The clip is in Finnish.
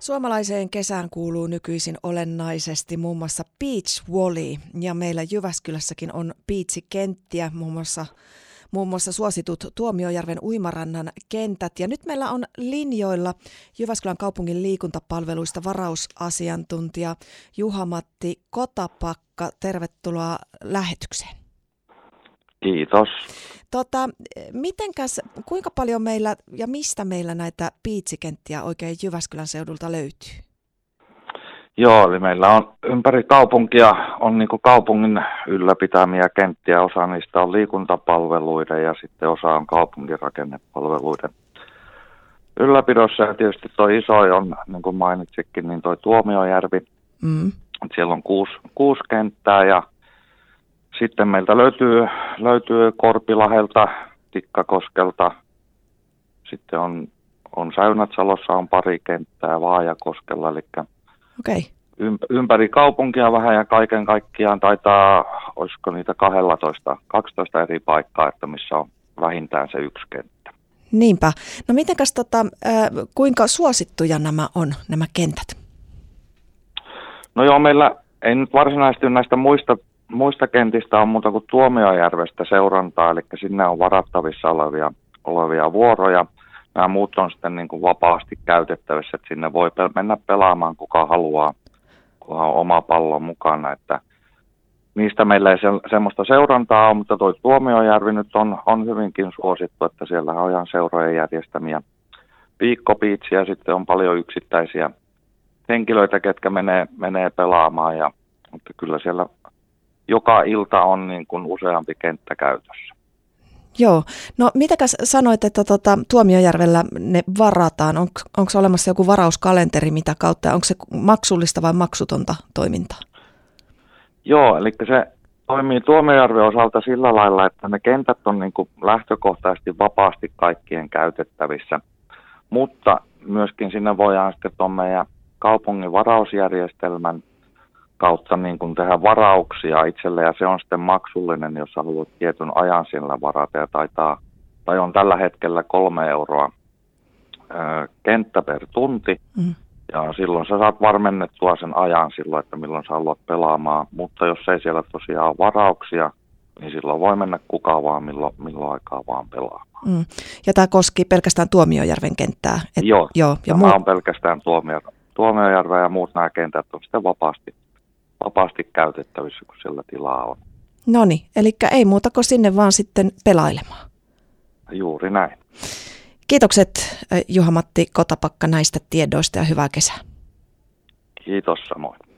Suomalaiseen kesään kuuluu nykyisin olennaisesti muun muassa Beach Volley ja meillä Jyväskylässäkin on beachikenttiä, muun muassa muun muassa suositut Tuomiojärven uimarannan kentät. Ja nyt meillä on linjoilla Jyväskylän kaupungin liikuntapalveluista varausasiantuntija Juha-Matti Kotapakka. Tervetuloa lähetykseen. Kiitos. Tota, mitenkäs, kuinka paljon meillä ja mistä meillä näitä piitsikenttiä oikein Jyväskylän seudulta löytyy? Joo, eli meillä on ympäri kaupunkia on niin kaupungin ylläpitämiä kenttiä. Osa niistä on liikuntapalveluiden ja sitten osa on kaupunkirakennepalveluiden ylläpidossa. Ja tietysti tuo iso on, niin kuin mainitsikin, niin tuo Tuomiojärvi. Mm. Siellä on kuusi, kuusi kenttää ja sitten meiltä löytyy, löytyy Korpilahelta, Tikkakoskelta, sitten on, on Säynätsalossa on pari kenttää Vaajakoskella, eli okay. ympäri kaupunkia vähän ja kaiken kaikkiaan taitaa, olisiko niitä 12, 12 eri paikkaa, että missä on vähintään se yksi kenttä. Niinpä. No mitenkäs tota, kuinka suosittuja nämä on, nämä kentät? No joo, meillä ei nyt varsinaisesti näistä muista muista kentistä on muuta kuin Tuomiojärvestä seurantaa, eli sinne on varattavissa olevia, olevia vuoroja. Nämä muut on sitten niin kuin vapaasti käytettävissä, että sinne voi mennä pelaamaan kuka haluaa, kunhan on oma pallo mukana. Että niistä meillä ei se, semmoista seurantaa ole, mutta tuo Tuomiojärvi nyt on, on hyvinkin suosittu, että siellä on ihan seurojen järjestämiä viikkopiitsiä, sitten on paljon yksittäisiä henkilöitä, ketkä menee, menee pelaamaan, ja, mutta kyllä siellä joka ilta on niin kuin useampi kenttä käytössä. Joo. No mitäkäs sanoit, että tota, Tuomiojärvellä ne varataan? On, onko olemassa joku varauskalenteri mitä kautta? Onko se maksullista vai maksutonta toimintaa? Joo, eli se toimii Tuomiojärven osalta sillä lailla, että ne kentät on niin kuin lähtökohtaisesti vapaasti kaikkien käytettävissä. Mutta myöskin sinne voidaan sitten tuon meidän kaupungin varausjärjestelmän kautta niin kuin tehdä varauksia itselle ja se on sitten maksullinen, jos haluat tietyn ajan siellä varata ja taitaa, tai on tällä hetkellä kolme euroa ö, kenttä per tunti. Mm. Ja silloin sä saat varmennettua sen ajan silloin, että milloin sä haluat pelaamaan. Mutta jos ei siellä tosiaan ole varauksia, niin silloin voi mennä kuka vaan, milloin, milloin aikaa vaan pelaamaan. Mm. Ja tämä koski pelkästään Tuomiojärven kenttää? Et, joo, joo ja tämä muu... on pelkästään Tuomio, Tuomiojärven ja muut nämä kentät on sitten vapaasti vapaasti käytettävissä, kun siellä tilaa on. No niin, eli ei muuta kuin sinne vaan sitten pelailemaan. Juuri näin. Kiitokset Juha-Matti Kotapakka näistä tiedoista ja hyvää kesää. Kiitos samoin.